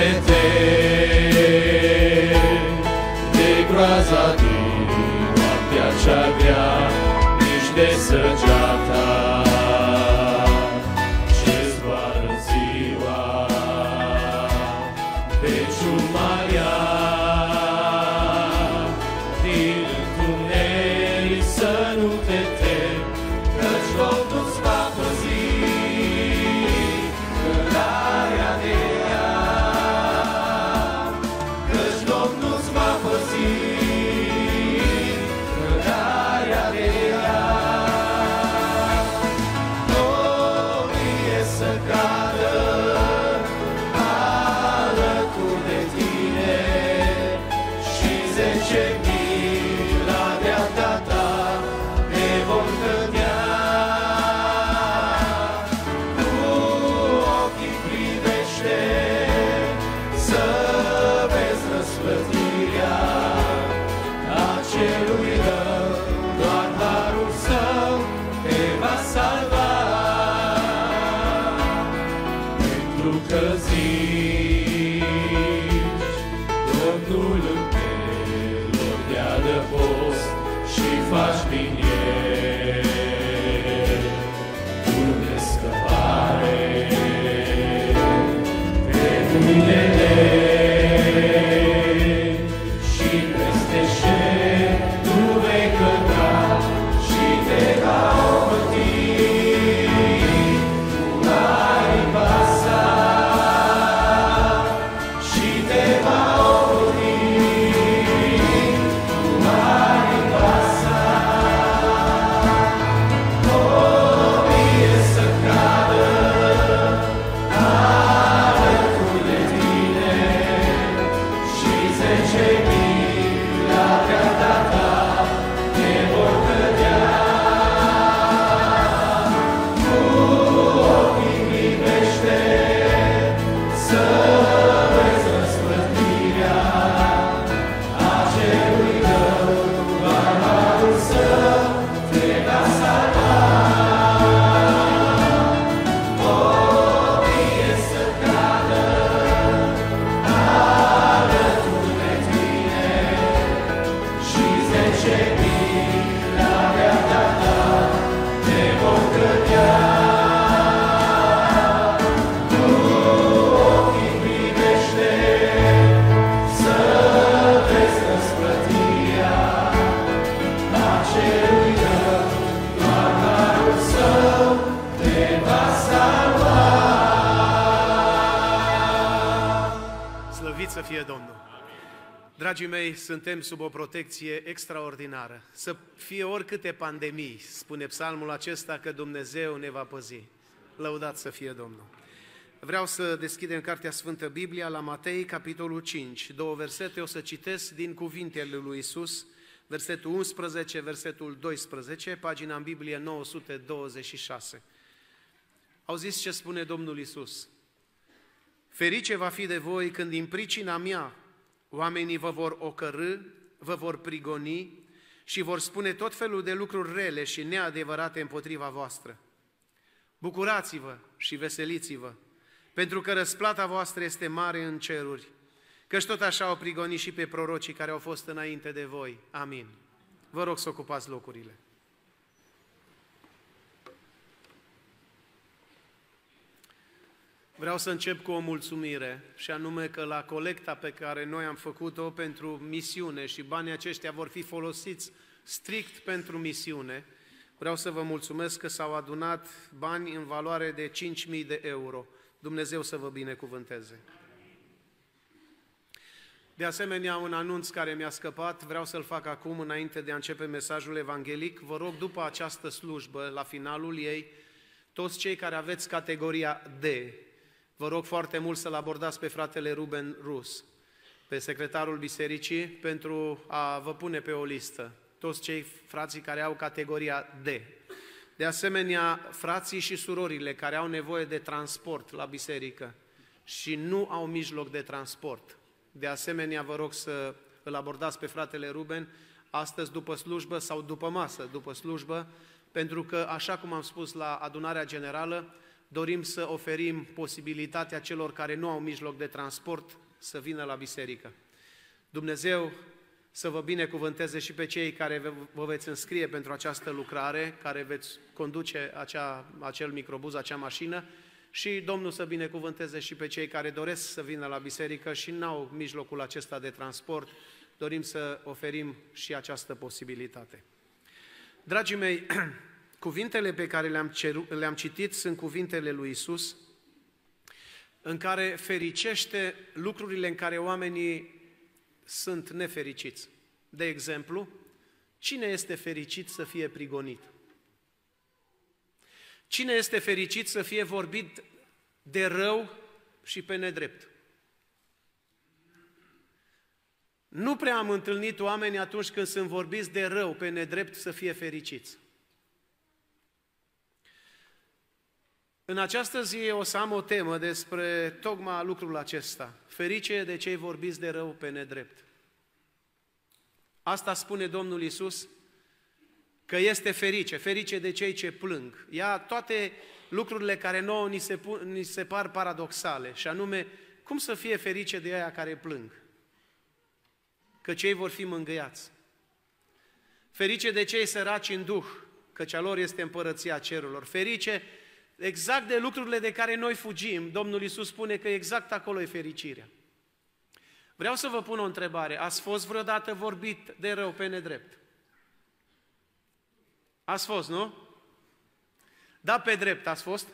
te Amen. Dragii mei, suntem sub o protecție extraordinară. Să fie oricâte pandemii, spune psalmul acesta că Dumnezeu ne va păzi. Lăudat să fie Domnul! Vreau să deschidem Cartea Sfântă Biblia la Matei, capitolul 5. Două versete o să citesc din cuvintele lui Isus, versetul 11, versetul 12, pagina în Biblie 926. Auziți ce spune Domnul Isus? Ferice va fi de voi când din pricina mea oamenii vă vor ocărâ, vă vor prigoni și vor spune tot felul de lucruri rele și neadevărate împotriva voastră. Bucurați-vă și veseliți-vă, pentru că răsplata voastră este mare în ceruri, Căci tot așa au prigonit și pe prorocii care au fost înainte de voi. Amin. Vă rog să ocupați locurile. Vreau să încep cu o mulțumire și anume că la colecta pe care noi am făcut-o pentru misiune și banii aceștia vor fi folosiți strict pentru misiune, vreau să vă mulțumesc că s-au adunat bani în valoare de 5.000 de euro. Dumnezeu să vă binecuvânteze. De asemenea, un anunț care mi-a scăpat, vreau să-l fac acum înainte de a începe mesajul evanghelic. Vă rog, după această slujbă, la finalul ei, toți cei care aveți categoria D, vă rog foarte mult să-l abordați pe fratele Ruben Rus, pe secretarul bisericii, pentru a vă pune pe o listă toți cei frații care au categoria D. De asemenea, frații și surorile care au nevoie de transport la biserică și nu au mijloc de transport, de asemenea, vă rog să îl abordați pe fratele Ruben astăzi după slujbă sau după masă, după slujbă, pentru că, așa cum am spus la adunarea generală, dorim să oferim posibilitatea celor care nu au mijloc de transport să vină la biserică. Dumnezeu să vă binecuvânteze și pe cei care vă veți înscrie pentru această lucrare, care veți conduce acea, acel microbuz, acea mașină, și Domnul să binecuvânteze și pe cei care doresc să vină la biserică și n-au mijlocul acesta de transport. Dorim să oferim și această posibilitate. Dragii mei, cuvintele pe care le-am, ceru, le-am citit sunt cuvintele lui Isus, în care fericește lucrurile în care oamenii sunt nefericiți. De exemplu, cine este fericit să fie prigonit? Cine este fericit să fie vorbit de rău și pe nedrept? Nu prea am întâlnit oameni atunci când sunt vorbiți de rău pe nedrept să fie fericiți. În această zi o să am o temă despre tocmai lucrul acesta. Ferice de cei vorbiți de rău pe nedrept. Asta spune Domnul Isus că este ferice, ferice de cei ce plâng. Ia toate lucrurile care nouă ni se, ni se par paradoxale, și anume, cum să fie ferice de aia care plâng? Că cei vor fi mângâiați. Ferice de cei săraci în duh, că cea lor este împărăția cerurilor. Ferice exact de lucrurile de care noi fugim. Domnul Isus spune că exact acolo e fericirea. Vreau să vă pun o întrebare. Ați fost vreodată vorbit de rău pe nedrept? Ați fost, nu? Da, pe drept ați fost?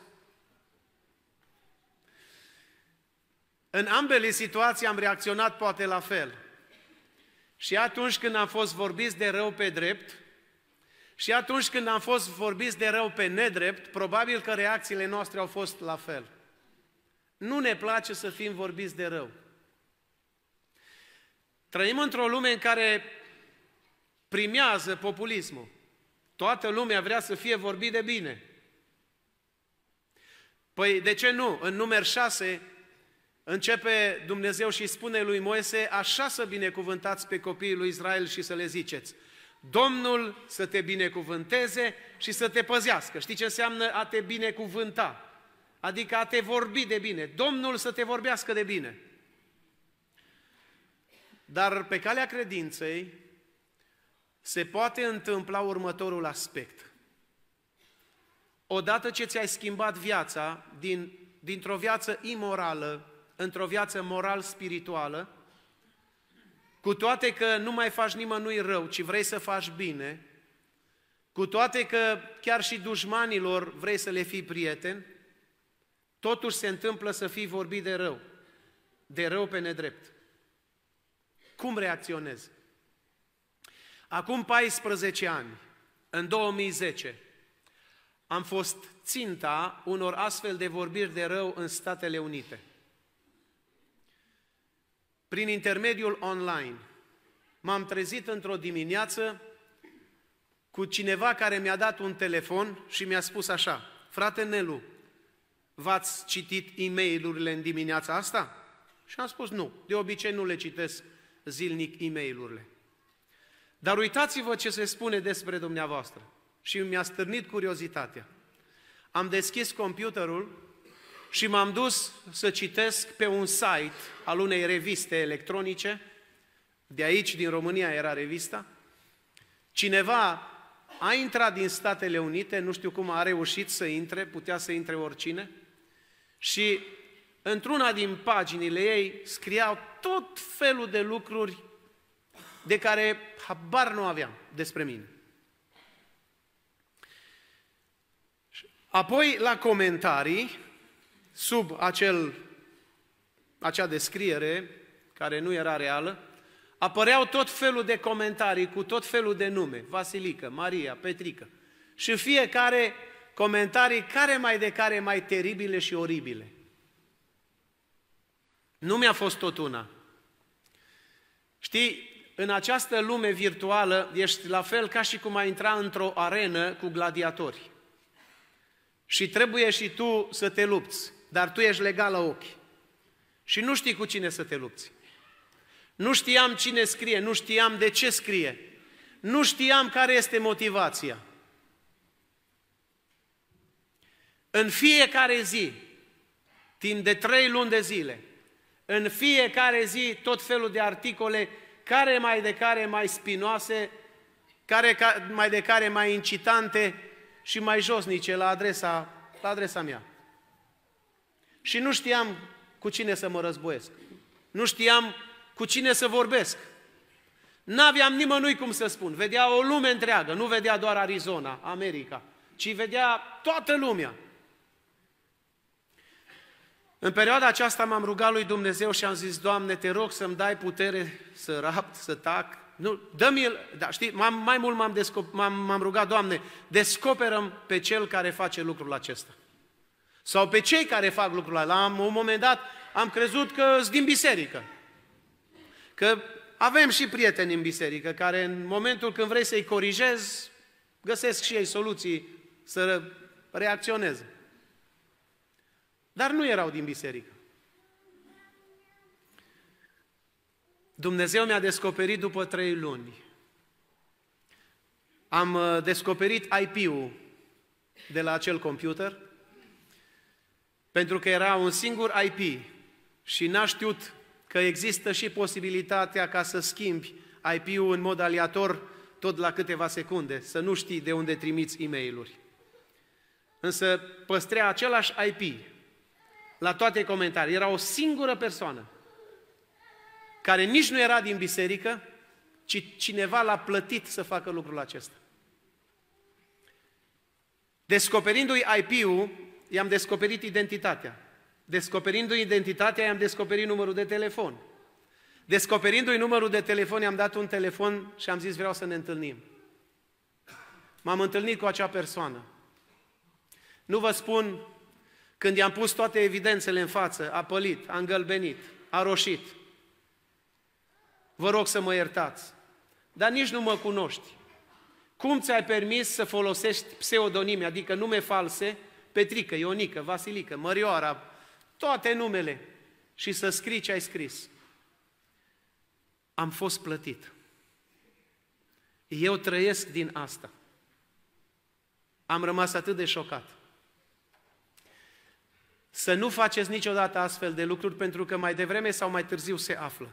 În ambele situații am reacționat poate la fel. Și atunci când am fost vorbiți de rău pe drept, și atunci când am fost vorbiți de rău pe nedrept, probabil că reacțiile noastre au fost la fel. Nu ne place să fim vorbiți de rău. Trăim într-o lume în care primează populismul. Toată lumea vrea să fie vorbit de bine. Păi de ce nu? În numer 6 începe Dumnezeu și spune lui Moise, așa să binecuvântați pe copiii lui Israel și să le ziceți, Domnul să te binecuvânteze și să te păzească. Știi ce înseamnă a te binecuvânta? Adică a te vorbi de bine. Domnul să te vorbească de bine. Dar pe calea credinței, se poate întâmpla următorul aspect. Odată ce ți-ai schimbat viața din, dintr-o viață imorală într-o viață moral-spirituală, cu toate că nu mai faci nimănui rău, ci vrei să faci bine, cu toate că chiar și dușmanilor vrei să le fii prieten, totuși se întâmplă să fii vorbit de rău, de rău pe nedrept. Cum reacționezi? Acum 14 ani, în 2010, am fost ținta unor astfel de vorbiri de rău în Statele Unite. Prin intermediul online, m-am trezit într-o dimineață cu cineva care mi-a dat un telefon și mi-a spus așa, frate Nelu, v-ați citit e mail în dimineața asta? Și am spus nu, de obicei nu le citesc zilnic e mail dar uitați-vă ce se spune despre dumneavoastră. Și mi-a stârnit curiozitatea. Am deschis computerul și m-am dus să citesc pe un site al unei reviste electronice, de aici, din România, era revista, cineva a intrat din Statele Unite, nu știu cum a reușit să intre, putea să intre oricine, și într-una din paginile ei scriau tot felul de lucruri de care habar nu aveam despre mine. Apoi, la comentarii, sub acel, acea descriere, care nu era reală, apăreau tot felul de comentarii cu tot felul de nume, Vasilică, Maria, Petrică. Și fiecare comentarii care mai de care mai teribile și oribile. Nu mi-a fost tot una. Știi, în această lume virtuală ești la fel ca și cum ai intra într-o arenă cu gladiatori. Și trebuie și tu să te lupți, dar tu ești legal la ochi. Și nu știi cu cine să te lupți. Nu știam cine scrie, nu știam de ce scrie. Nu știam care este motivația. În fiecare zi, timp de trei luni de zile, în fiecare zi tot felul de articole, care mai de care mai spinoase, care mai de care mai incitante și mai josnice la adresa, la adresa mea. Și nu știam cu cine să mă războiesc. Nu știam cu cine să vorbesc. N-aveam nimănui cum să spun. Vedea o lume întreagă, nu vedea doar Arizona, America, ci vedea toată lumea. În perioada aceasta m-am rugat lui Dumnezeu și am zis, Doamne, te rog să-mi dai putere să rapt, să tac. Nu, dă-mi, da, știi, m-am, mai mult m-am, descop, m-am, m-am rugat, Doamne, descoperăm pe cel care face lucrul acesta. Sau pe cei care fac lucrul ăla. La un moment dat am crezut că sunt din biserică. Că avem și prieteni în biserică care în momentul când vrei să-i corijezi, găsesc și ei soluții să reacționeze. Dar nu erau din biserică. Dumnezeu mi-a descoperit după trei luni. Am uh, descoperit IP-ul de la acel computer, pentru că era un singur IP și n-a știut că există și posibilitatea ca să schimbi IP-ul în mod aleator tot la câteva secunde, să nu știi de unde trimiți e mail Însă păstrea același IP la toate comentarii. Era o singură persoană care nici nu era din biserică, ci cineva l-a plătit să facă lucrul acesta. Descoperindu-i IP-ul, i-am descoperit identitatea. Descoperindu-i identitatea, i-am descoperit numărul de telefon. Descoperindu-i numărul de telefon, i-am dat un telefon și am zis vreau să ne întâlnim. M-am întâlnit cu acea persoană. Nu vă spun când i-am pus toate evidențele în față, a pălit, a îngălbenit, a roșit. Vă rog să mă iertați, dar nici nu mă cunoști. Cum ți-ai permis să folosești pseudonime, adică nume false, Petrică, Ionică, Vasilică, Mărioara, toate numele și să scrii ce ai scris? Am fost plătit. Eu trăiesc din asta. Am rămas atât de șocat. Să nu faceți niciodată astfel de lucruri, pentru că mai devreme sau mai târziu se află.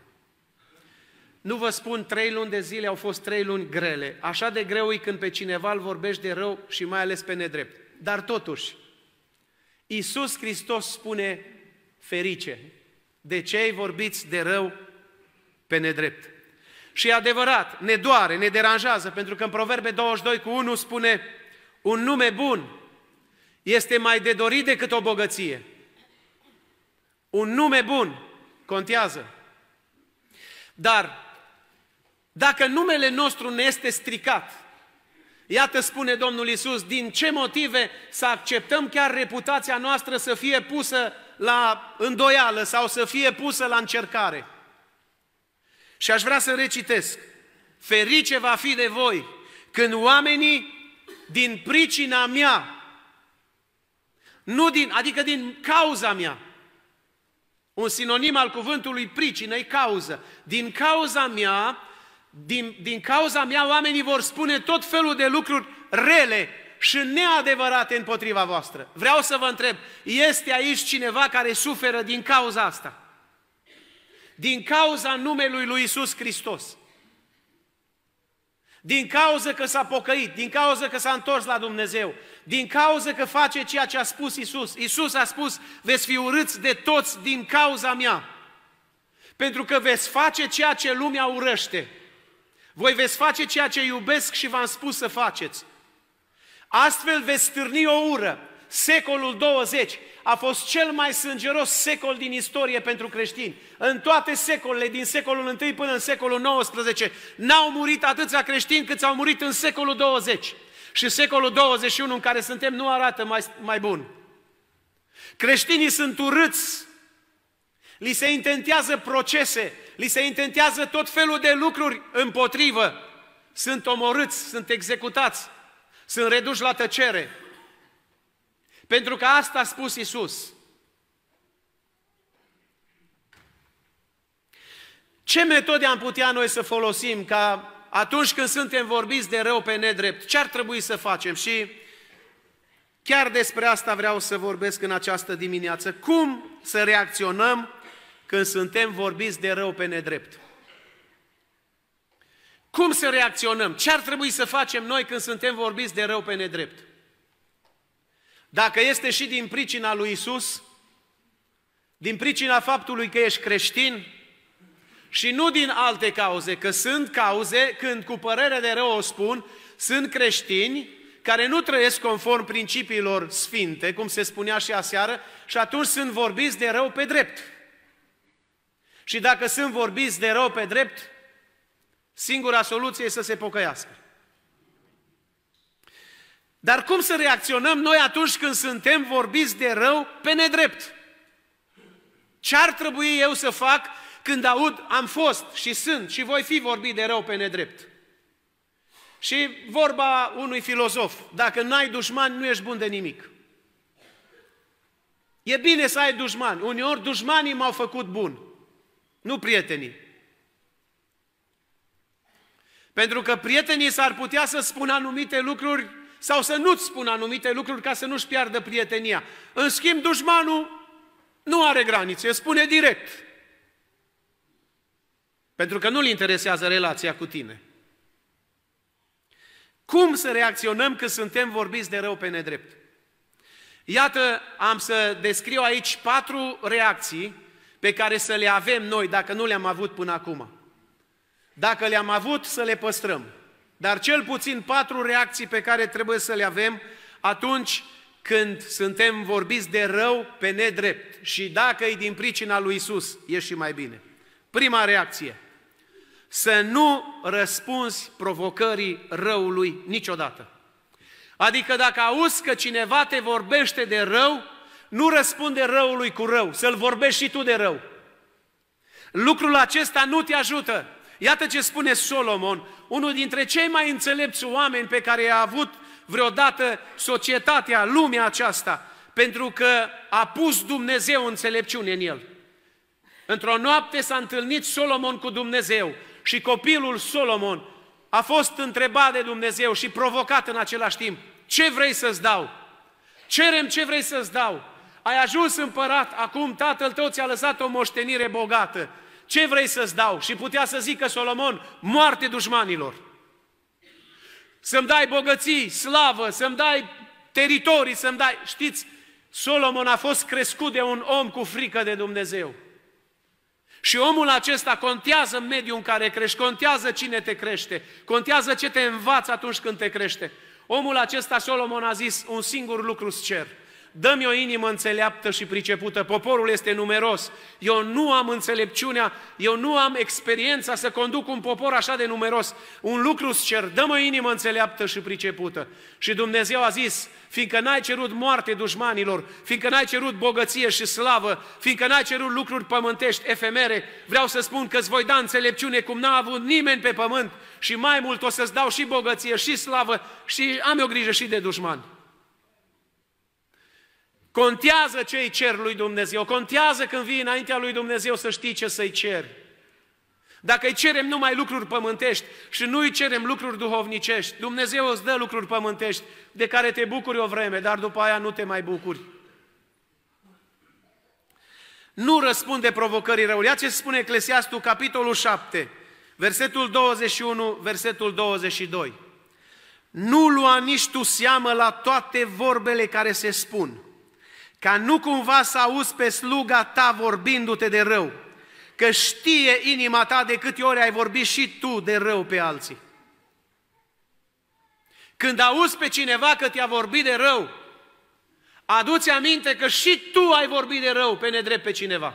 Nu vă spun, trei luni de zile au fost trei luni grele. Așa de greu e când pe cineva îl vorbești de rău și mai ales pe nedrept. Dar totuși, Iisus Hristos spune ferice de cei vorbiți de rău pe nedrept. Și e adevărat, ne doare, ne deranjează, pentru că în Proverbe 22 cu 1 spune un nume bun este mai de dorit decât o bogăție. Un nume bun contează. Dar dacă numele nostru ne este stricat, iată spune Domnul Isus, din ce motive să acceptăm chiar reputația noastră să fie pusă la îndoială sau să fie pusă la încercare. Și aș vrea să recitesc. Ferice va fi de voi când oamenii din pricina mea, nu din, adică din cauza mea, un sinonim al cuvântului pricină cauză. Din cauza mea, din, din cauza mea, oamenii vor spune tot felul de lucruri rele și neadevărate împotriva voastră. Vreau să vă întreb, este aici cineva care suferă din cauza asta? Din cauza numelui lui Isus Hristos. Din cauza că s-a pocăit, din cauza că s-a întors la Dumnezeu, din cauza că face ceea ce a spus Isus. Isus a spus, veți fi urâți de toți din cauza mea. Pentru că veți face ceea ce lumea urăște. Voi veți face ceea ce iubesc și v-am spus să faceți. Astfel veți stârni o ură. Secolul 20 a fost cel mai sângeros secol din istorie pentru creștini. În toate secolele, din secolul I până în secolul XIX, n-au murit atâția creștini cât au murit în secolul 20. Și secolul 21 în care suntem nu arată mai, mai bun. Creștinii sunt urâți, li se intentează procese, li se intentează tot felul de lucruri împotrivă. Sunt omorâți, sunt executați, sunt reduși la tăcere. Pentru că asta a spus Isus. Ce metode am putea noi să folosim ca atunci când suntem vorbiți de rău pe nedrept, ce ar trebui să facem? Și chiar despre asta vreau să vorbesc în această dimineață. Cum să reacționăm când suntem vorbiți de rău pe nedrept? Cum să reacționăm? Ce ar trebui să facem noi când suntem vorbiți de rău pe nedrept? Dacă este și din pricina lui Isus, din pricina faptului că ești creștin și nu din alte cauze, că sunt cauze când cu părere de rău o spun, sunt creștini care nu trăiesc conform principiilor sfinte, cum se spunea și aseară, și atunci sunt vorbiți de rău pe drept. Și dacă sunt vorbiți de rău pe drept, singura soluție este să se pocăiască. Dar cum să reacționăm noi atunci când suntem vorbiți de rău pe nedrept? Ce ar trebui eu să fac când aud am fost și sunt și voi fi vorbit de rău pe nedrept? Și vorba unui filozof, dacă n-ai dușmani, nu ești bun de nimic. E bine să ai dușmani. Uneori dușmanii m-au făcut bun, nu prietenii. Pentru că prietenii s-ar putea să spună anumite lucruri sau să nu-ți spună anumite lucruri ca să nu-și piardă prietenia. În schimb, dușmanul nu are granițe, spune direct. Pentru că nu-l interesează relația cu tine. Cum să reacționăm când suntem vorbiți de rău pe nedrept? Iată, am să descriu aici patru reacții pe care să le avem noi, dacă nu le-am avut până acum. Dacă le-am avut, să le păstrăm. Dar cel puțin patru reacții pe care trebuie să le avem atunci când suntem vorbiți de rău pe nedrept și dacă e din pricina lui Isus, e și mai bine. Prima reacție, să nu răspunzi provocării răului niciodată. Adică dacă auzi că cineva te vorbește de rău, nu răspunde răului cu rău, să-l vorbești și tu de rău. Lucrul acesta nu te ajută. Iată ce spune Solomon, unul dintre cei mai înțelepți oameni pe care i-a avut vreodată societatea, lumea aceasta, pentru că a pus Dumnezeu înțelepciune în el. Într-o noapte s-a întâlnit Solomon cu Dumnezeu și copilul Solomon a fost întrebat de Dumnezeu și provocat în același timp. Ce vrei să-ți dau? Cerem ce vrei să-ți dau. Ai ajuns împărat, acum tatăl tău ți-a lăsat o moștenire bogată. Ce vrei să-ți dau? Și putea să zică Solomon, moarte dușmanilor. Să-mi dai bogății, slavă, să-mi dai teritorii, să-mi dai... Știți, Solomon a fost crescut de un om cu frică de Dumnezeu. Și omul acesta contează în mediul în care crești, contează cine te crește, contează ce te învață atunci când te crește. Omul acesta, Solomon, a zis un singur lucru cer – dă-mi o inimă înțeleaptă și pricepută, poporul este numeros, eu nu am înțelepciunea, eu nu am experiența să conduc un popor așa de numeros. Un lucru cer, dă-mi o inimă înțeleaptă și pricepută. Și Dumnezeu a zis, fiindcă n-ai cerut moarte dușmanilor, fiindcă n-ai cerut bogăție și slavă, fiindcă n-ai cerut lucruri pământești, efemere, vreau să spun că îți voi da înțelepciune cum n-a avut nimeni pe pământ și mai mult o să-ți dau și bogăție și slavă și am eu grijă și de dușmani. Contează ce îi cer lui Dumnezeu, contează când vii înaintea lui Dumnezeu să știi ce să-i ceri. Dacă îi cerem numai lucruri pământești și nu îi cerem lucruri duhovnicești, Dumnezeu îți dă lucruri pământești de care te bucuri o vreme, dar după aia nu te mai bucuri. Nu răspunde provocării răului. Ia ce spune Eclesiastul, capitolul 7, versetul 21, versetul 22. Nu lua nici tu seamă la toate vorbele care se spun, ca nu cumva să auzi pe sluga ta vorbindu-te de rău, că știe inima ta de câte ori ai vorbit și tu de rău pe alții. Când auzi pe cineva că te-a vorbit de rău, aduți aminte că și tu ai vorbit de rău pe nedrept pe cineva.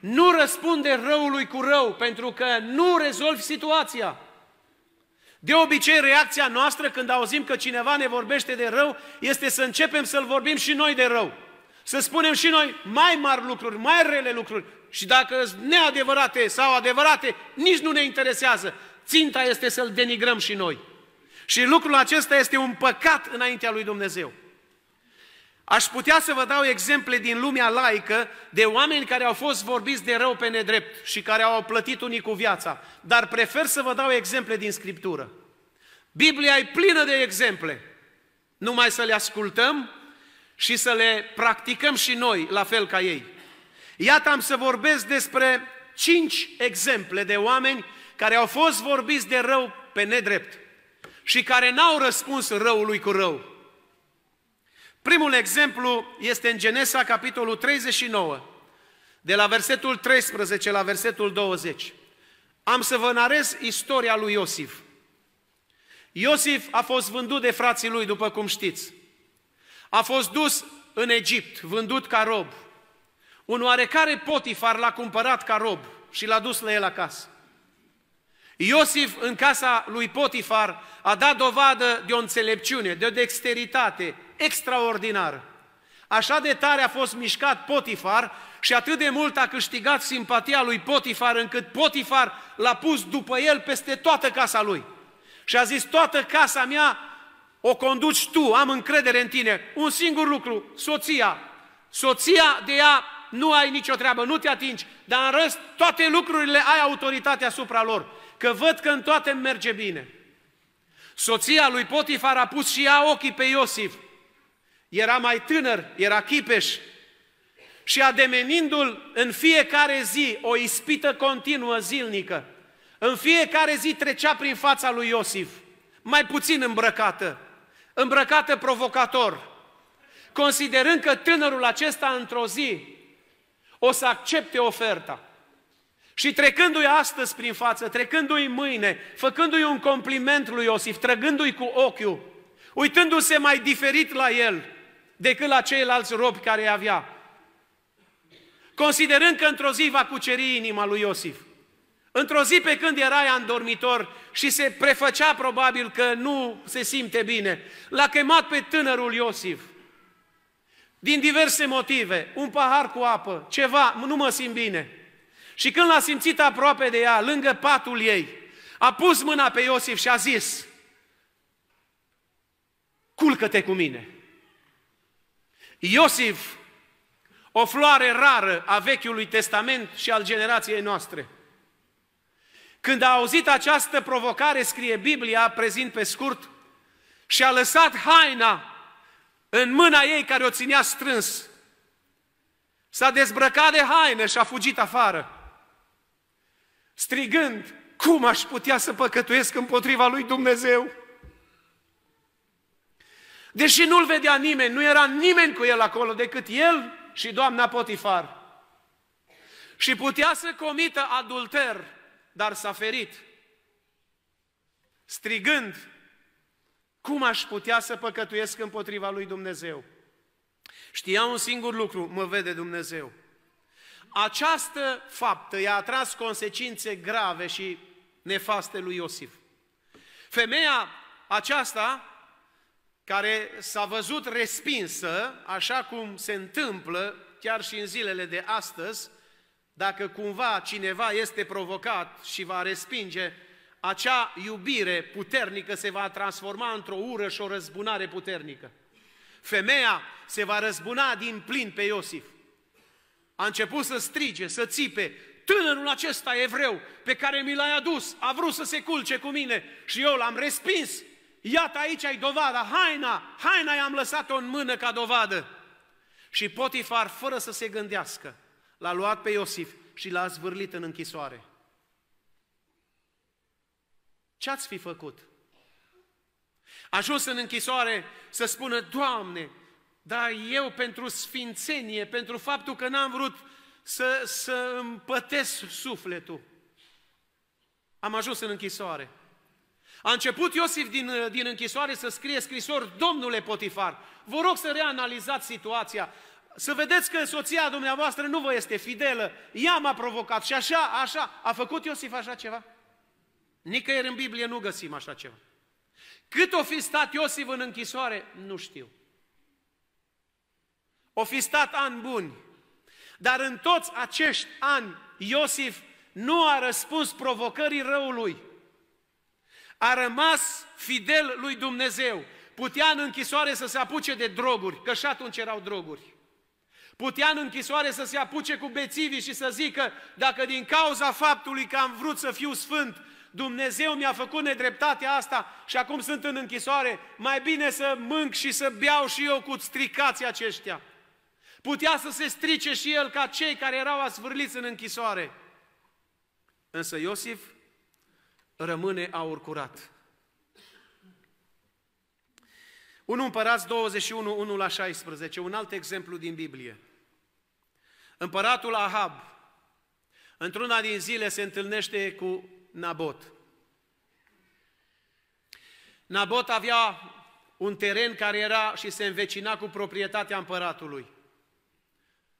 Nu răspunde răului cu rău, pentru că nu rezolvi situația. De obicei, reacția noastră când auzim că cineva ne vorbește de rău este să începem să-l vorbim și noi de rău. Să spunem și noi mai mari lucruri, mai rele lucruri. Și dacă sunt neadevărate sau adevărate, nici nu ne interesează. Ținta este să-l denigrăm și noi. Și lucrul acesta este un păcat înaintea lui Dumnezeu. Aș putea să vă dau exemple din lumea laică de oameni care au fost vorbiți de rău pe nedrept și care au plătit unii cu viața, dar prefer să vă dau exemple din Scriptură. Biblia e plină de exemple. Numai să le ascultăm și să le practicăm și noi, la fel ca ei. Iată am să vorbesc despre cinci exemple de oameni care au fost vorbiți de rău pe nedrept și care n-au răspuns răului cu rău. Primul exemplu este în Genesa, capitolul 39, de la versetul 13 la versetul 20. Am să vă narez istoria lui Iosif. Iosif a fost vândut de frații lui, după cum știți. A fost dus în Egipt, vândut ca rob. Un oarecare Potifar l-a cumpărat ca rob și l-a dus la el acasă. Iosif, în casa lui Potifar, a dat dovadă de o înțelepciune, de o dexteritate extraordinară. Așa de tare a fost mișcat Potifar și atât de mult a câștigat simpatia lui Potifar, încât Potifar l-a pus după el peste toată casa lui. Și a zis, toată casa mea o conduci tu, am încredere în tine. Un singur lucru, soția. Soția de ea nu ai nicio treabă, nu te atingi, dar în rest toate lucrurile ai autoritate asupra lor, că văd că în toate merge bine. Soția lui Potifar a pus și ea ochii pe Iosif. Era mai tânăr, era chipeș și ademenindu-l în fiecare zi o ispită continuă zilnică. În fiecare zi trecea prin fața lui Iosif, mai puțin îmbrăcată, îmbrăcată provocator, considerând că tânărul acesta într-o zi o să accepte oferta. Și trecându-i astăzi prin față, trecându-i mâine, făcându-i un compliment lui Iosif, trăgându-i cu ochiul, uitându-se mai diferit la el decât la ceilalți robi care îi avea, considerând că într-o zi va cuceri inima lui Iosif. Într-o zi pe când era ea în dormitor și se prefăcea probabil că nu se simte bine, l-a chemat pe tânărul Iosif din diverse motive, un pahar cu apă, ceva, nu mă simt bine. Și când l-a simțit aproape de ea, lângă patul ei, a pus mâna pe Iosif și a zis, culcă-te cu mine. Iosif, o floare rară a Vechiului Testament și al generației noastre. Când a auzit această provocare, scrie Biblia, prezint pe scurt, și a lăsat haina în mâna ei care o ținea strâns. S-a dezbrăcat de haină și a fugit afară, strigând, cum aș putea să păcătuiesc împotriva lui Dumnezeu? Deși nu-l vedea nimeni, nu era nimeni cu el acolo decât el și doamna Potifar. Și putea să comită adulter, dar s-a ferit, strigând, cum aș putea să păcătuiesc împotriva lui Dumnezeu? Știa un singur lucru, mă vede Dumnezeu. Această faptă i-a atras consecințe grave și nefaste lui Iosif. Femeia aceasta, care s-a văzut respinsă, așa cum se întâmplă chiar și în zilele de astăzi, dacă cumva cineva este provocat și va respinge acea iubire puternică se va transforma într-o ură și o răzbunare puternică. Femeia se va răzbuna din plin pe Iosif. A început să strige, să țipe, tânărul acesta evreu pe care mi l-ai adus, a vrut să se culce cu mine și eu l-am respins. Iată aici ai dovada, haina, haina i-am lăsat-o în mână ca dovadă. Și Potifar, fără să se gândească, l-a luat pe Iosif și l-a zvârlit în închisoare. Ce ați fi făcut? A ajuns în închisoare să spună, Doamne, dar eu pentru sfințenie, pentru faptul că n-am vrut să, să împătesc sufletul, am ajuns în închisoare. A început Iosif din, din închisoare să scrie scrisori, Domnule Potifar, vă rog să reanalizați situația, să vedeți că soția dumneavoastră nu vă este fidelă, ea m-a provocat și așa, așa, a făcut Iosif așa ceva? Nicăieri în Biblie nu găsim așa ceva. Cât o fi stat Iosif în închisoare, nu știu. O fi stat ani buni, dar în toți acești ani Iosif nu a răspuns provocării răului. A rămas fidel lui Dumnezeu. Putea în închisoare să se apuce de droguri, că și atunci erau droguri. Putea în închisoare să se apuce cu bețivii și să zică, dacă din cauza faptului că am vrut să fiu sfânt, Dumnezeu mi-a făcut nedreptatea asta și acum sunt în închisoare, mai bine să mânc și să beau și eu cu stricații aceștia. Putea să se strice și el ca cei care erau asvârliți în închisoare. Însă Iosif rămâne aur curat. 1 Împărați 21, 1 la 16, un alt exemplu din Biblie. Împăratul Ahab, într-una din zile se întâlnește cu Nabot. Nabot avea un teren care era și se învecina cu proprietatea împăratului.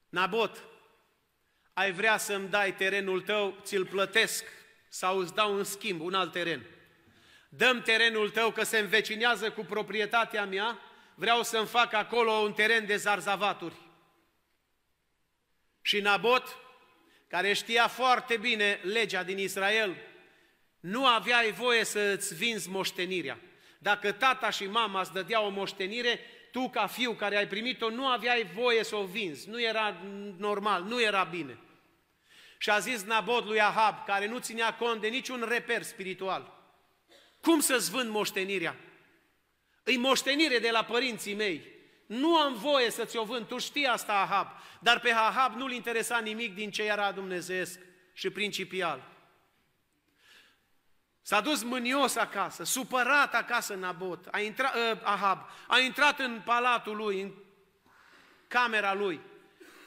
Nabot, ai vrea să-mi dai terenul tău, ți-l plătesc sau îți dau în schimb un alt teren. Dăm terenul tău că se învecinează cu proprietatea mea, vreau să-mi fac acolo un teren de zarzavaturi. Și Nabot, care știa foarte bine legea din Israel, nu aveai voie să îți vinzi moștenirea. Dacă tata și mama îți dădea o moștenire, tu ca fiu care ai primit-o nu aveai voie să o vinzi. Nu era normal, nu era bine. Și a zis Nabot lui Ahab, care nu ținea cont de niciun reper spiritual, cum să-ți vând moștenirea? Îi moștenire de la părinții mei. Nu am voie să ți-o vând, tu știi asta, Ahab. Dar pe Ahab nu-l interesa nimic din ce era dumnezeesc și principial. S-a dus mânios acasă, supărat acasă în Nabot, a intrat, uh, Ahab, a intrat în palatul lui, în camera lui,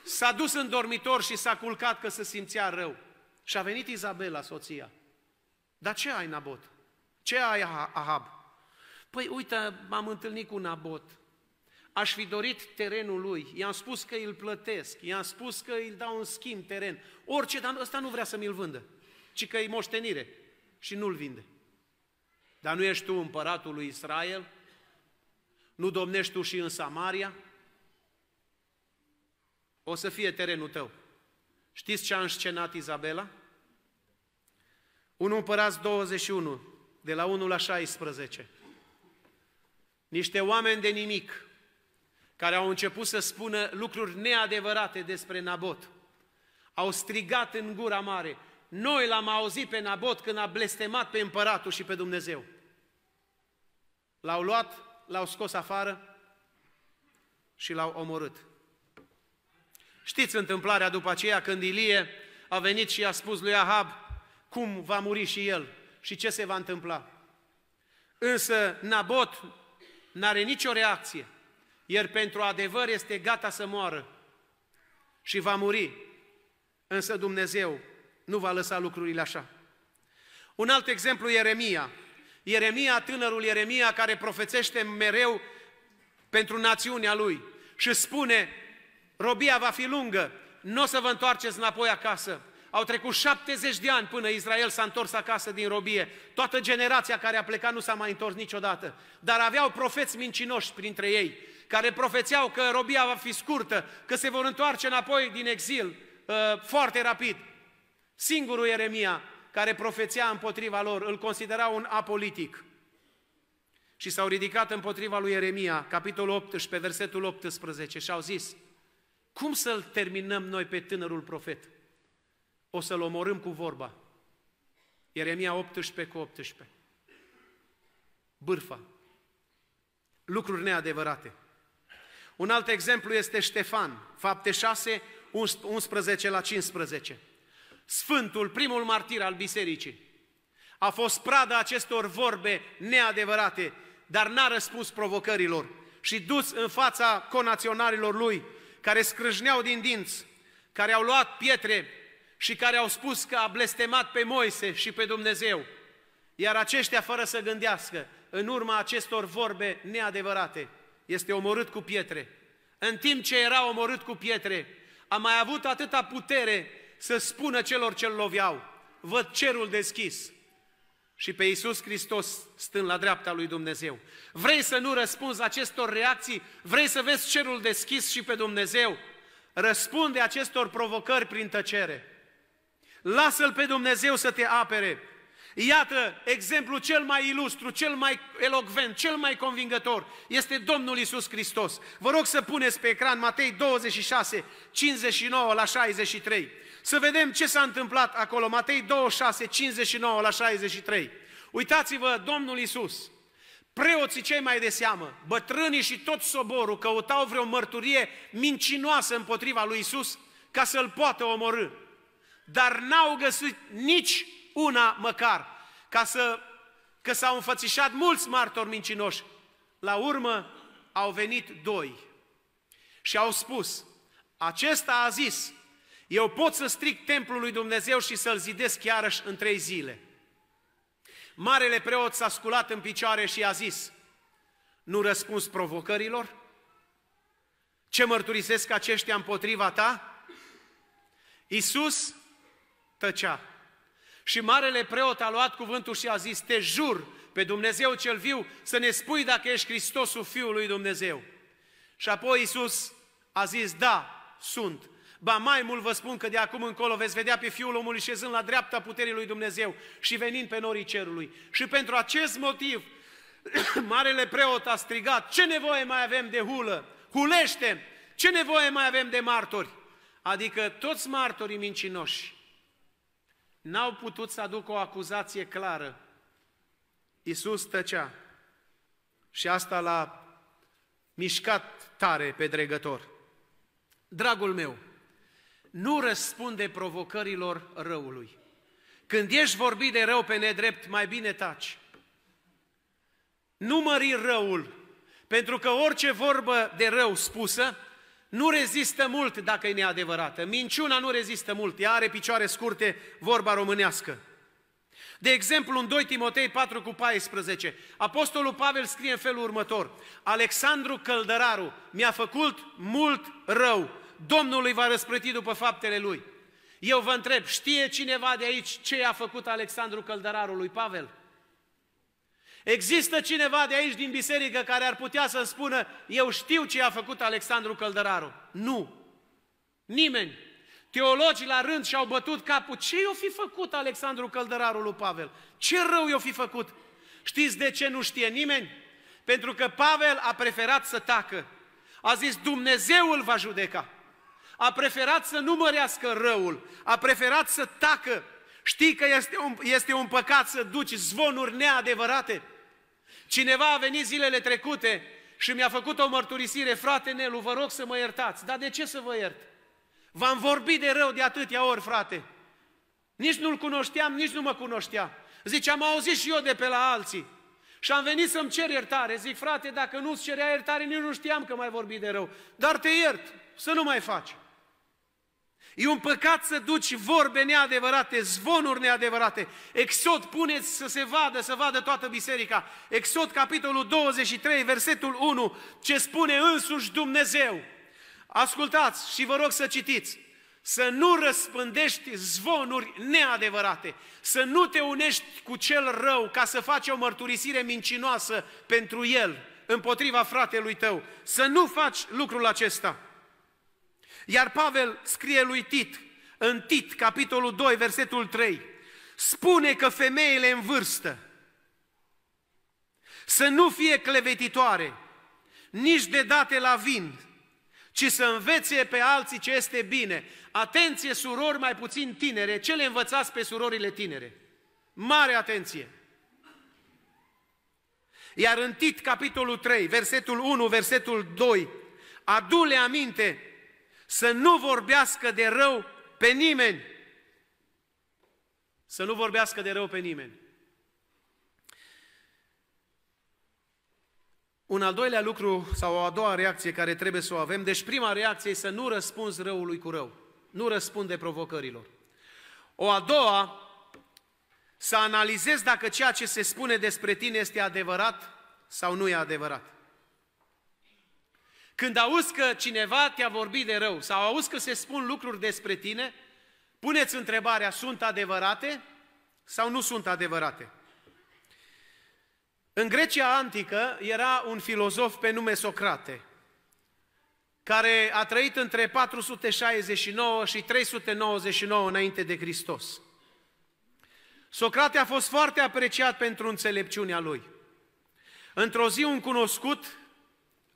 s-a dus în dormitor și s-a culcat că se simțea rău. Și a venit Izabela, soția. Dar ce ai, Nabot? Ce ai, Ahab? Păi uite, m-am întâlnit cu Nabot. Aș fi dorit terenul lui. I-am spus că îl plătesc. I-am spus că îl dau în schimb teren. Orice, dar ăsta nu vrea să mi-l vândă, ci că e moștenire și nu-l vinde. Dar nu ești tu împăratul lui Israel? Nu domnești tu și în Samaria? O să fie terenul tău. Știți ce a înscenat Izabela? 1 împărați 21, de la 1 la 16. Niște oameni de nimic, care au început să spună lucruri neadevărate despre Nabot, au strigat în gura mare, noi l-am auzit pe Nabot când a blestemat pe împăratul și pe Dumnezeu. L-au luat, l-au scos afară și l-au omorât. Știți întâmplarea după aceea când Ilie a venit și a spus lui Ahab cum va muri și el și ce se va întâmpla. Însă Nabot n-are nicio reacție, iar pentru adevăr este gata să moară și va muri. Însă Dumnezeu nu va lăsa lucrurile așa. Un alt exemplu, Ieremia. Ieremia, tânărul Ieremia, care profețește mereu pentru națiunea lui și spune, robia va fi lungă, nu o să vă întoarceți înapoi acasă. Au trecut 70 de ani până Israel s-a întors acasă din robie. Toată generația care a plecat nu s-a mai întors niciodată. Dar aveau profeți mincinoși printre ei, care profețeau că robia va fi scurtă, că se vor întoarce înapoi din exil uh, foarte rapid. Singurul Ieremia care profețea împotriva lor îl considera un apolitic. Și s-au ridicat împotriva lui Ieremia, capitolul 18, versetul 18, și au zis, cum să-l terminăm noi pe tânărul profet? o să-l omorâm cu vorba. Ieremia 18 cu 18. Bârfa. Lucruri neadevărate. Un alt exemplu este Ștefan, fapte 6, 11 la 15. Sfântul, primul martir al bisericii, a fost prada acestor vorbe neadevărate, dar n-a răspuns provocărilor și dus în fața conaționarilor lui, care scrâșneau din dinți, care au luat pietre și care au spus că a blestemat pe Moise și pe Dumnezeu. Iar aceștia, fără să gândească, în urma acestor vorbe neadevărate, este omorât cu pietre. În timp ce era omorât cu pietre, a mai avut atâta putere să spună celor ce-l loveau, văd cerul deschis și pe Iisus Hristos stând la dreapta lui Dumnezeu. Vrei să nu răspunzi acestor reacții? Vrei să vezi cerul deschis și pe Dumnezeu? Răspunde acestor provocări prin tăcere. Lasă-L pe Dumnezeu să te apere. Iată, exemplul cel mai ilustru, cel mai elocvent, cel mai convingător este Domnul Isus Hristos. Vă rog să puneți pe ecran Matei 26, 59 la 63. Să vedem ce s-a întâmplat acolo. Matei 26, 59 la 63. Uitați-vă, Domnul Isus, preoții cei mai de seamă, bătrânii și tot soborul căutau vreo mărturie mincinoasă împotriva lui Isus ca să-l poată omorâ. Dar n-au găsit nici una măcar, ca să, că s-au înfățișat mulți martori mincinoși. La urmă au venit doi și au spus, acesta a zis, eu pot să stric templul lui Dumnezeu și să-l zidesc chiarăși în trei zile. Marele preot s-a sculat în picioare și a zis, nu răspuns provocărilor? Ce mărturisesc aceștia împotriva ta? Iisus tăcea. Și marele preot a luat cuvântul și a zis, te jur pe Dumnezeu cel viu să ne spui dacă ești Hristosul Fiul lui Dumnezeu. Și apoi Iisus a zis, da, sunt. Ba mai mult vă spun că de acum încolo veți vedea pe Fiul omului șezând la dreapta puterii lui Dumnezeu și venind pe norii cerului. Și pentru acest motiv, Marele preot a strigat, ce nevoie mai avem de hulă? Hulește! Ce nevoie mai avem de martori? Adică toți martorii mincinoși n-au putut să aducă o acuzație clară. Iisus tăcea și asta l-a mișcat tare pe dregător. Dragul meu, nu răspunde provocărilor răului. Când ești vorbit de rău pe nedrept, mai bine taci. Nu mări răul, pentru că orice vorbă de rău spusă nu rezistă mult dacă e neadevărată. Minciuna nu rezistă mult, ea are picioare scurte, vorba românească. De exemplu, în 2 Timotei 4 cu 14, Apostolul Pavel scrie în felul următor, Alexandru Căldăraru mi-a făcut mult rău, Domnul îi va răsplăti după faptele lui. Eu vă întreb, știe cineva de aici ce a făcut Alexandru Căldăraru lui Pavel? Există cineva de aici din biserică care ar putea să spună, eu știu ce a făcut Alexandru Căldăraru? Nu. Nimeni. Teologii la rând și-au bătut capul. Ce i-o fi făcut Alexandru Căldăraru lui Pavel? Ce rău i-o fi făcut? Știți de ce nu știe nimeni? Pentru că Pavel a preferat să tacă. A zis, Dumnezeu îl va judeca a preferat să nu mărească răul, a preferat să tacă. Știi că este un, este un păcat să duci zvonuri neadevărate? Cineva a venit zilele trecute și mi-a făcut o mărturisire, frate Nelu, vă rog să mă iertați. Dar de ce să vă iert? V-am vorbit de rău de atâtea ori, frate. Nici nu-l cunoșteam, nici nu mă cunoștea. Zice, am auzit și eu de pe la alții. Și am venit să-mi cer iertare. Zic, frate, dacă nu-ți cerea iertare, nici nu știam că mai vorbi de rău. Dar te iert, să nu mai faci. E un păcat să duci vorbe neadevărate, zvonuri neadevărate. Exod, puneți să se vadă, să vadă toată biserica. Exod, capitolul 23, versetul 1, ce spune însuși Dumnezeu. Ascultați și vă rog să citiți. Să nu răspândești zvonuri neadevărate, să nu te unești cu cel rău ca să faci o mărturisire mincinoasă pentru el, împotriva fratelui tău. Să nu faci lucrul acesta. Iar Pavel scrie lui Tit, în Tit, capitolul 2, versetul 3, spune că femeile în vârstă să nu fie clevetitoare, nici de date la vin, ci să învețe pe alții ce este bine. Atenție, surori mai puțin tinere, ce le învățați pe surorile tinere? Mare atenție! Iar în Tit, capitolul 3, versetul 1, versetul 2, adu-le aminte să nu vorbească de rău pe nimeni. Să nu vorbească de rău pe nimeni. Un al doilea lucru sau o a doua reacție care trebuie să o avem, deci prima reacție e să nu răspunzi răului cu rău, nu răspunde provocărilor. O a doua, să analizezi dacă ceea ce se spune despre tine este adevărat sau nu e adevărat. Când auzi că cineva te-a vorbit de rău sau auzi că se spun lucruri despre tine, puneți întrebarea, sunt adevărate sau nu sunt adevărate? În Grecia antică era un filozof pe nume Socrate, care a trăit între 469 și 399 înainte de Hristos. Socrate a fost foarte apreciat pentru înțelepciunea lui. Într-o zi un cunoscut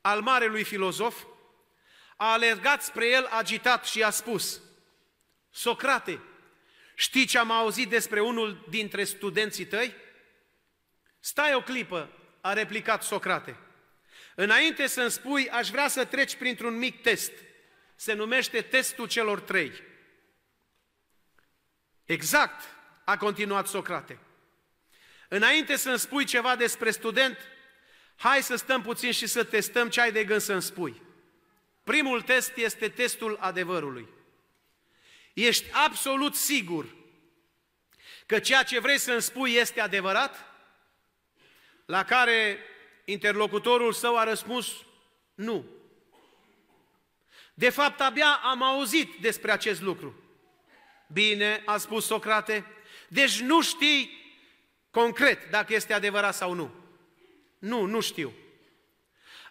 al marelui filozof a alergat spre el agitat și a spus, Socrate, știi ce am auzit despre unul dintre studenții tăi? Stai o clipă, a replicat Socrate. Înainte să-mi spui, aș vrea să treci printr-un mic test. Se numește testul celor trei. Exact, a continuat Socrate. Înainte să-mi spui ceva despre student, hai să stăm puțin și să testăm ce ai de gând să-mi spui. Primul test este testul adevărului. Ești absolut sigur că ceea ce vrei să-mi spui este adevărat? La care interlocutorul său a răspuns, nu. De fapt, abia am auzit despre acest lucru. Bine, a spus Socrate, deci nu știi concret dacă este adevărat sau nu. Nu, nu știu.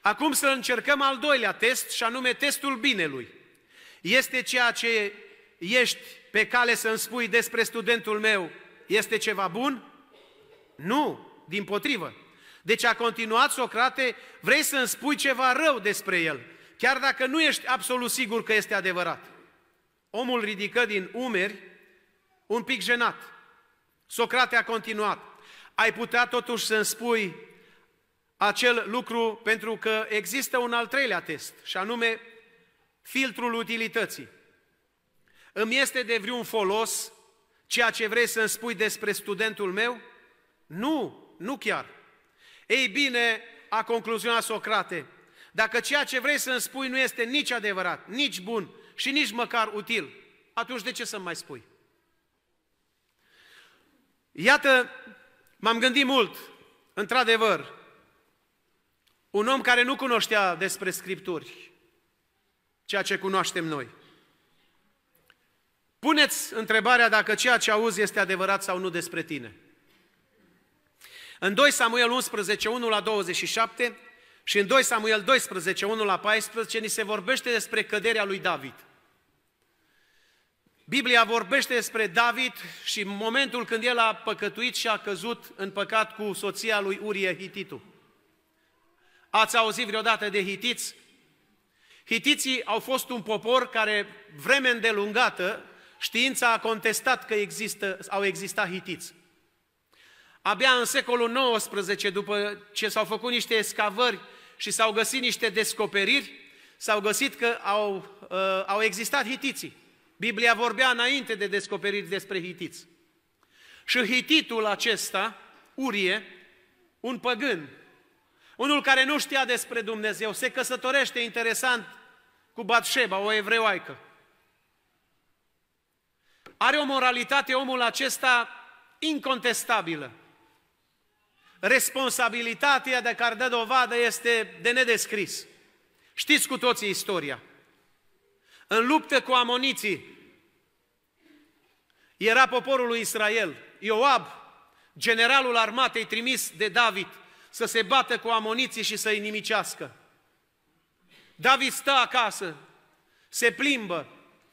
Acum să încercăm al doilea test, și anume testul binelui. Este ceea ce ești pe cale să-mi spui despre studentul meu, este ceva bun? Nu, din potrivă. Deci a continuat Socrate, vrei să-mi spui ceva rău despre el, chiar dacă nu ești absolut sigur că este adevărat. Omul ridică din umeri, un pic jenat. Socrate a continuat, ai putea totuși să-mi spui acel lucru pentru că există un al treilea test, și anume filtrul utilității. Îmi este de vreun folos ceea ce vrei să-mi spui despre studentul meu? Nu, nu chiar. Ei bine, a concluzionat Socrate, dacă ceea ce vrei să-mi spui nu este nici adevărat, nici bun și nici măcar util, atunci de ce să mai spui? Iată, m-am gândit mult, într-adevăr, un om care nu cunoștea despre Scripturi, ceea ce cunoaștem noi. Puneți întrebarea dacă ceea ce auzi este adevărat sau nu despre tine. În 2 Samuel 11, 1 la 27 și în 2 Samuel 12, 1 la 14, ni se vorbește despre căderea lui David. Biblia vorbește despre David și momentul când el a păcătuit și a căzut în păcat cu soția lui Urie Hititu. Ați auzit vreodată de hitiți? Hitiții au fost un popor care vreme îndelungată știința a contestat că există, au existat hitiți. Abia în secolul XIX, după ce s-au făcut niște escavări și s-au găsit niște descoperiri, s-au găsit că au, uh, au existat hitiții. Biblia vorbea înainte de descoperiri despre hitiți. Și hititul acesta, Urie, un păgân, unul care nu știa despre Dumnezeu, se căsătorește interesant cu Batșeba, o evreoaică. Are o moralitate omul acesta incontestabilă. Responsabilitatea de care dă dovadă este de nedescris. Știți cu toții istoria. În luptă cu amoniții, era poporul lui Israel. Ioab, generalul armatei trimis de David, să se bată cu amoniții și să-i nimicească. David stă acasă, se plimbă,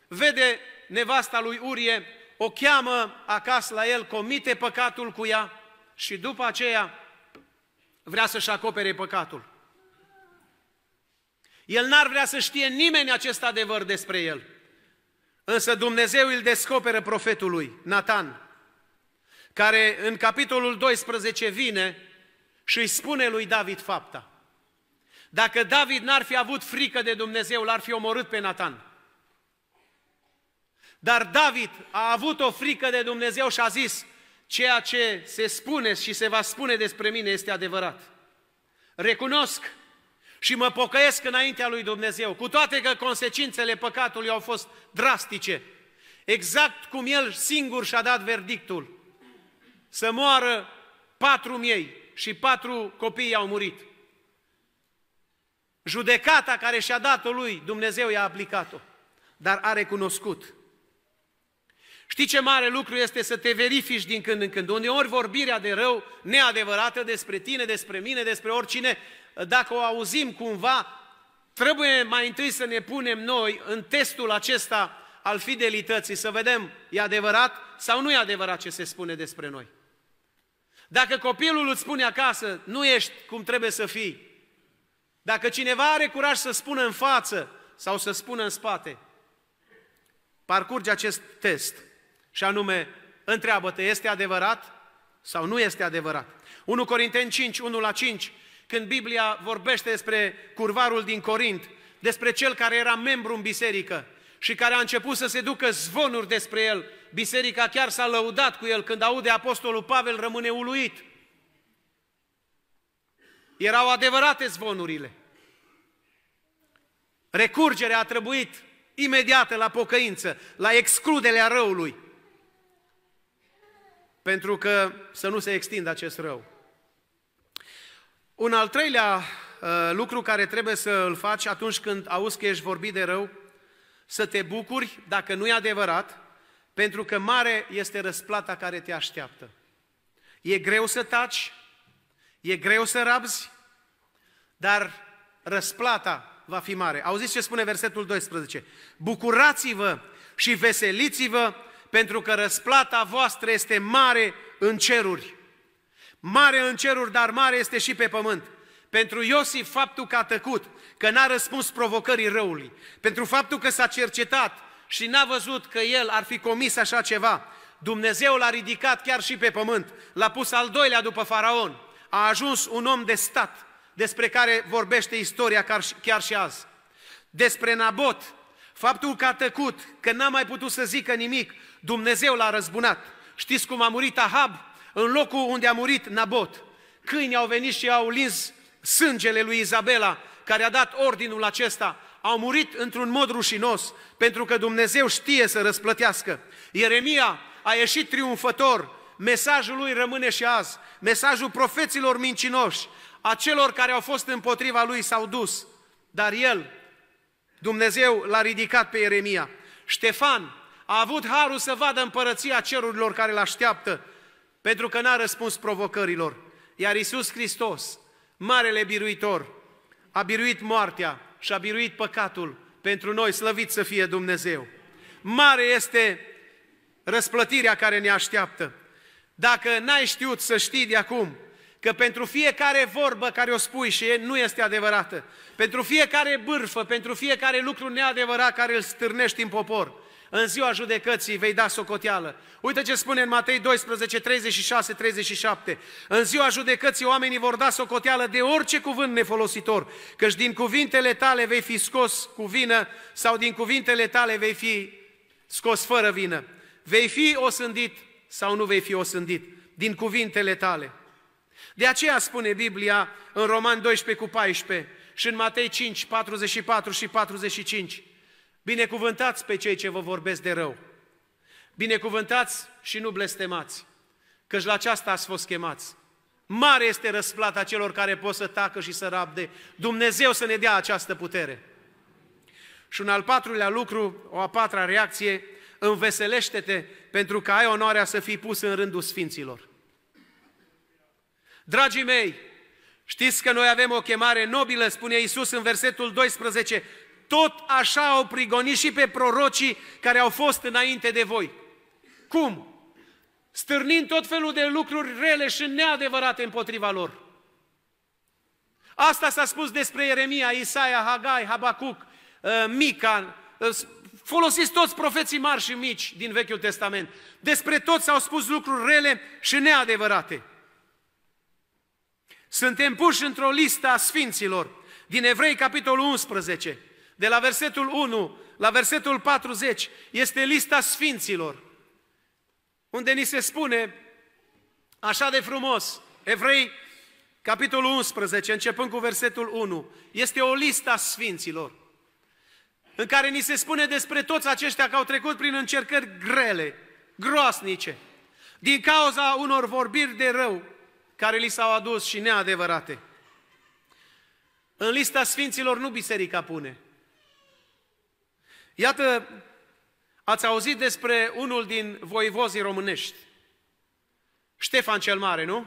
vede nevasta lui Urie, o cheamă acasă la el, comite păcatul cu ea și după aceea vrea să-și acopere păcatul. El n-ar vrea să știe nimeni acest adevăr despre el. Însă Dumnezeu îl descoperă profetului, Nathan, care în capitolul 12 vine și îi spune lui David fapta. Dacă David n-ar fi avut frică de Dumnezeu, l-ar fi omorât pe Nathan. Dar David a avut o frică de Dumnezeu și a zis, ceea ce se spune și se va spune despre mine este adevărat. Recunosc și mă pocăiesc înaintea lui Dumnezeu, cu toate că consecințele păcatului au fost drastice, exact cum el singur și-a dat verdictul, să moară patru miei și patru copii au murit. Judecata care și-a dat-o lui, Dumnezeu i-a aplicat-o, dar a recunoscut. Știi ce mare lucru este să te verifici din când în când. Uneori vorbirea de rău neadevărată despre tine, despre mine, despre oricine, dacă o auzim cumva, trebuie mai întâi să ne punem noi în testul acesta al fidelității, să vedem, e adevărat sau nu e adevărat ce se spune despre noi. Dacă copilul îți spune acasă, nu ești cum trebuie să fii, dacă cineva are curaj să spună în față sau să spună în spate, parcurge acest test și anume, întreabă-te, este adevărat sau nu este adevărat? 1 Corinteni 5, 1 la 5, când Biblia vorbește despre curvarul din Corint, despre cel care era membru în biserică și care a început să se ducă zvonuri despre el, biserica chiar s-a lăudat cu el, când aude Apostolul Pavel rămâne uluit. Erau adevărate zvonurile. Recurgerea a trebuit imediată la pocăință, la excluderea răului, pentru că să nu se extindă acest rău. Un al treilea uh, lucru care trebuie să îl faci atunci când auzi că ești vorbit de rău, să te bucuri, dacă nu e adevărat, pentru că mare este răsplata care te așteaptă. E greu să taci, e greu să rabzi, dar răsplata va fi mare. Auziți ce spune versetul 12? Bucurați-vă și veseliți-vă pentru că răsplata voastră este mare în ceruri. Mare în ceruri, dar mare este și pe pământ. Pentru Iosif, faptul că a tăcut, că n-a răspuns provocării răului, pentru faptul că s-a cercetat și n-a văzut că el ar fi comis așa ceva, Dumnezeu l-a ridicat chiar și pe pământ, l-a pus al doilea după faraon, a ajuns un om de stat, despre care vorbește istoria chiar și azi. Despre Nabot, faptul că a tăcut, că n-a mai putut să zică nimic, Dumnezeu l-a răzbunat. Știți cum a murit Ahab? În locul unde a murit Nabot. Câinii au venit și au lins sângele lui Izabela, care a dat ordinul acesta. Au murit într-un mod rușinos, pentru că Dumnezeu știe să răsplătească. Ieremia a ieșit triumfător, mesajul lui rămâne și azi. Mesajul profeților mincinoși, a celor care au fost împotriva lui s-au dus. Dar el, Dumnezeu l-a ridicat pe Ieremia. Ștefan a avut harul să vadă împărăția cerurilor care îl așteaptă, pentru că n-a răspuns provocărilor. Iar Isus Hristos, Marele Biruitor, a biruit moartea și a biruit păcatul pentru noi, slăvit să fie Dumnezeu. Mare este răsplătirea care ne așteaptă. Dacă n-ai știut să știi de acum că pentru fiecare vorbă care o spui și nu este adevărată, pentru fiecare bârfă, pentru fiecare lucru neadevărat care îl stârnești în popor, în ziua judecății vei da socoteală. Uite ce spune în Matei 12, 36, 37. În ziua judecății oamenii vor da socoteală de orice cuvânt nefolositor, căci din cuvintele tale vei fi scos cu vină sau din cuvintele tale vei fi scos fără vină. Vei fi osândit sau nu vei fi osândit din cuvintele tale. De aceea spune Biblia în Roman 12 cu 14 și în Matei 5, 44 și 45. Binecuvântați pe cei ce vă vorbesc de rău. Binecuvântați și nu blestemați, căci la aceasta ați fost chemați. Mare este răsplata celor care pot să tacă și să rabde. Dumnezeu să ne dea această putere. Și un al patrulea lucru, o a patra reacție, înveselește-te pentru că ai onoarea să fii pus în rândul sfinților. Dragii mei, știți că noi avem o chemare nobilă, spune Iisus în versetul 12, tot așa au prigonit și pe prorocii care au fost înainte de voi. Cum? Stârnind tot felul de lucruri rele și neadevărate împotriva lor. Asta s-a spus despre Ieremia, Isaia, Hagai, Habacuc, uh, Mica, uh, folosiți toți profeții mari și mici din Vechiul Testament. Despre toți s-au spus lucruri rele și neadevărate. Suntem puși într-o listă a sfinților din Evrei, capitolul 11, de la versetul 1 la versetul 40, este lista sfinților, unde ni se spune așa de frumos, Evrei, capitolul 11, începând cu versetul 1, este o listă a sfinților, în care ni se spune despre toți aceștia că au trecut prin încercări grele, groasnice, din cauza unor vorbiri de rău care li s-au adus și neadevărate. În lista sfinților nu biserica pune. Iată, ați auzit despre unul din voivozii românești, Ștefan cel Mare, nu?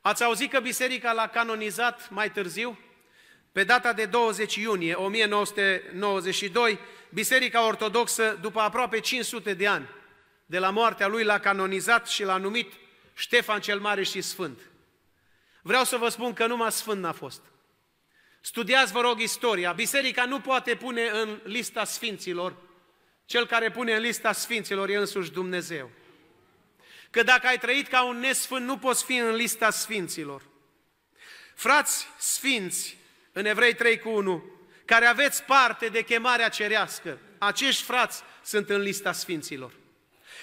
Ați auzit că biserica l-a canonizat mai târziu? Pe data de 20 iunie 1992, Biserica Ortodoxă, după aproape 500 de ani de la moartea lui, l-a canonizat și l-a numit Ștefan cel Mare și Sfânt. Vreau să vă spun că numai Sfânt n-a fost. Studiați, vă rog, istoria. Biserica nu poate pune în lista sfinților. Cel care pune în lista sfinților e însuși Dumnezeu. Că dacă ai trăit ca un nesfânt, nu poți fi în lista sfinților. Frați sfinți, în Evrei 3 cu 1, care aveți parte de chemarea cerească, acești frați sunt în lista sfinților.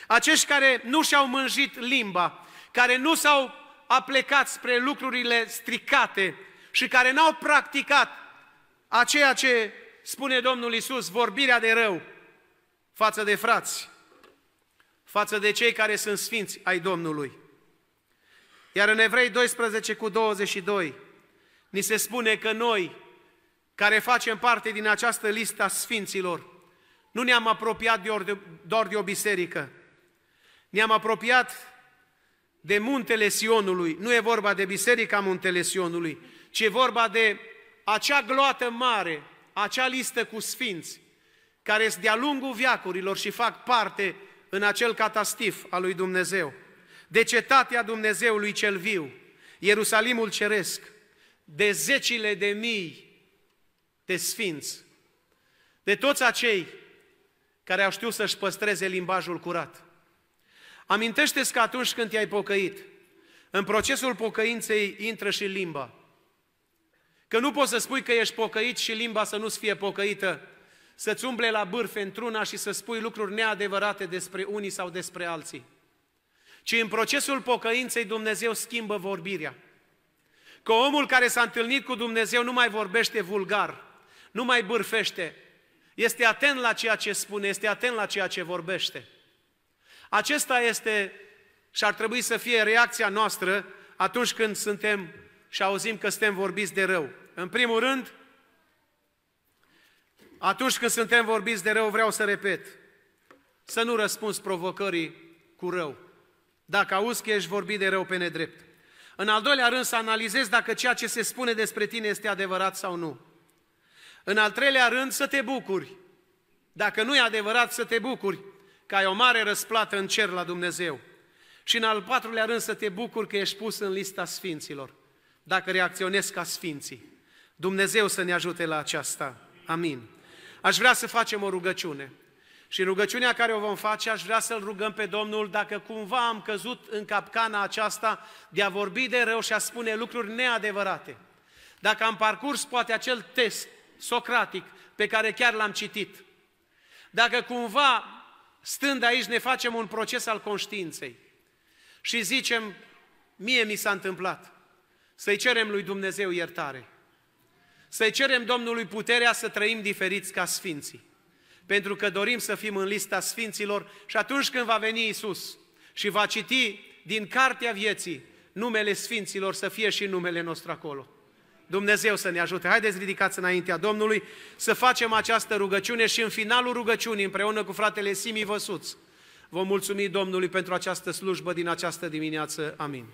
Acești care nu și-au mânjit limba, care nu s-au aplecat spre lucrurile stricate și care n-au practicat a ceea ce spune Domnul Isus, vorbirea de rău față de frați, față de cei care sunt sfinți ai Domnului. Iar în Evrei 12 cu 22, ni se spune că noi, care facem parte din această listă a sfinților, nu ne-am apropiat doar de o biserică, ne-am apropiat de muntele Sionului. Nu e vorba de biserica muntele Sionului, ci e vorba de acea gloată mare, acea listă cu sfinți, care sunt de-a lungul viacurilor și fac parte în acel catastif al lui Dumnezeu. De cetatea Dumnezeului cel viu, Ierusalimul ceresc, de zecile de mii de sfinți, de toți acei care au știut să-și păstreze limbajul curat. Amintește-ți că atunci când te-ai pocăit, în procesul pocăinței intră și limba. Că nu poți să spui că ești pocăit și limba să nu-ți fie pocăită, să-ți umble la bârfe într-una și să spui lucruri neadevărate despre unii sau despre alții. Ci în procesul pocăinței Dumnezeu schimbă vorbirea. Că omul care s-a întâlnit cu Dumnezeu nu mai vorbește vulgar, nu mai bârfește, este atent la ceea ce spune, este atent la ceea ce vorbește. Acesta este și ar trebui să fie reacția noastră atunci când suntem și auzim că suntem vorbiți de rău. În primul rând, atunci când suntem vorbiți de rău, vreau să repet, să nu răspunzi provocării cu rău. Dacă auzi că ești vorbit de rău pe nedrept. În al doilea rând, să analizezi dacă ceea ce se spune despre tine este adevărat sau nu. În al treilea rând, să te bucuri. Dacă nu e adevărat, să te bucuri că ai o mare răsplată în cer la Dumnezeu. Și în al patrulea rând să te bucuri că ești pus în lista sfinților, dacă reacționezi ca sfinții. Dumnezeu să ne ajute la aceasta. Amin. Aș vrea să facem o rugăciune. Și rugăciunea care o vom face, aș vrea să-L rugăm pe Domnul dacă cumva am căzut în capcana aceasta de a vorbi de rău și a spune lucruri neadevărate. Dacă am parcurs poate acel test socratic pe care chiar l-am citit. Dacă cumva stând aici, ne facem un proces al conștiinței și zicem, mie mi s-a întâmplat, să-i cerem lui Dumnezeu iertare, să-i cerem Domnului puterea să trăim diferiți ca sfinții, pentru că dorim să fim în lista sfinților și atunci când va veni Isus și va citi din cartea vieții numele sfinților, să fie și numele nostru acolo. Dumnezeu să ne ajute. Haideți ridicați înaintea Domnului să facem această rugăciune și în finalul rugăciunii, împreună cu fratele Simi Văsuț, vom mulțumi Domnului pentru această slujbă din această dimineață. Amin.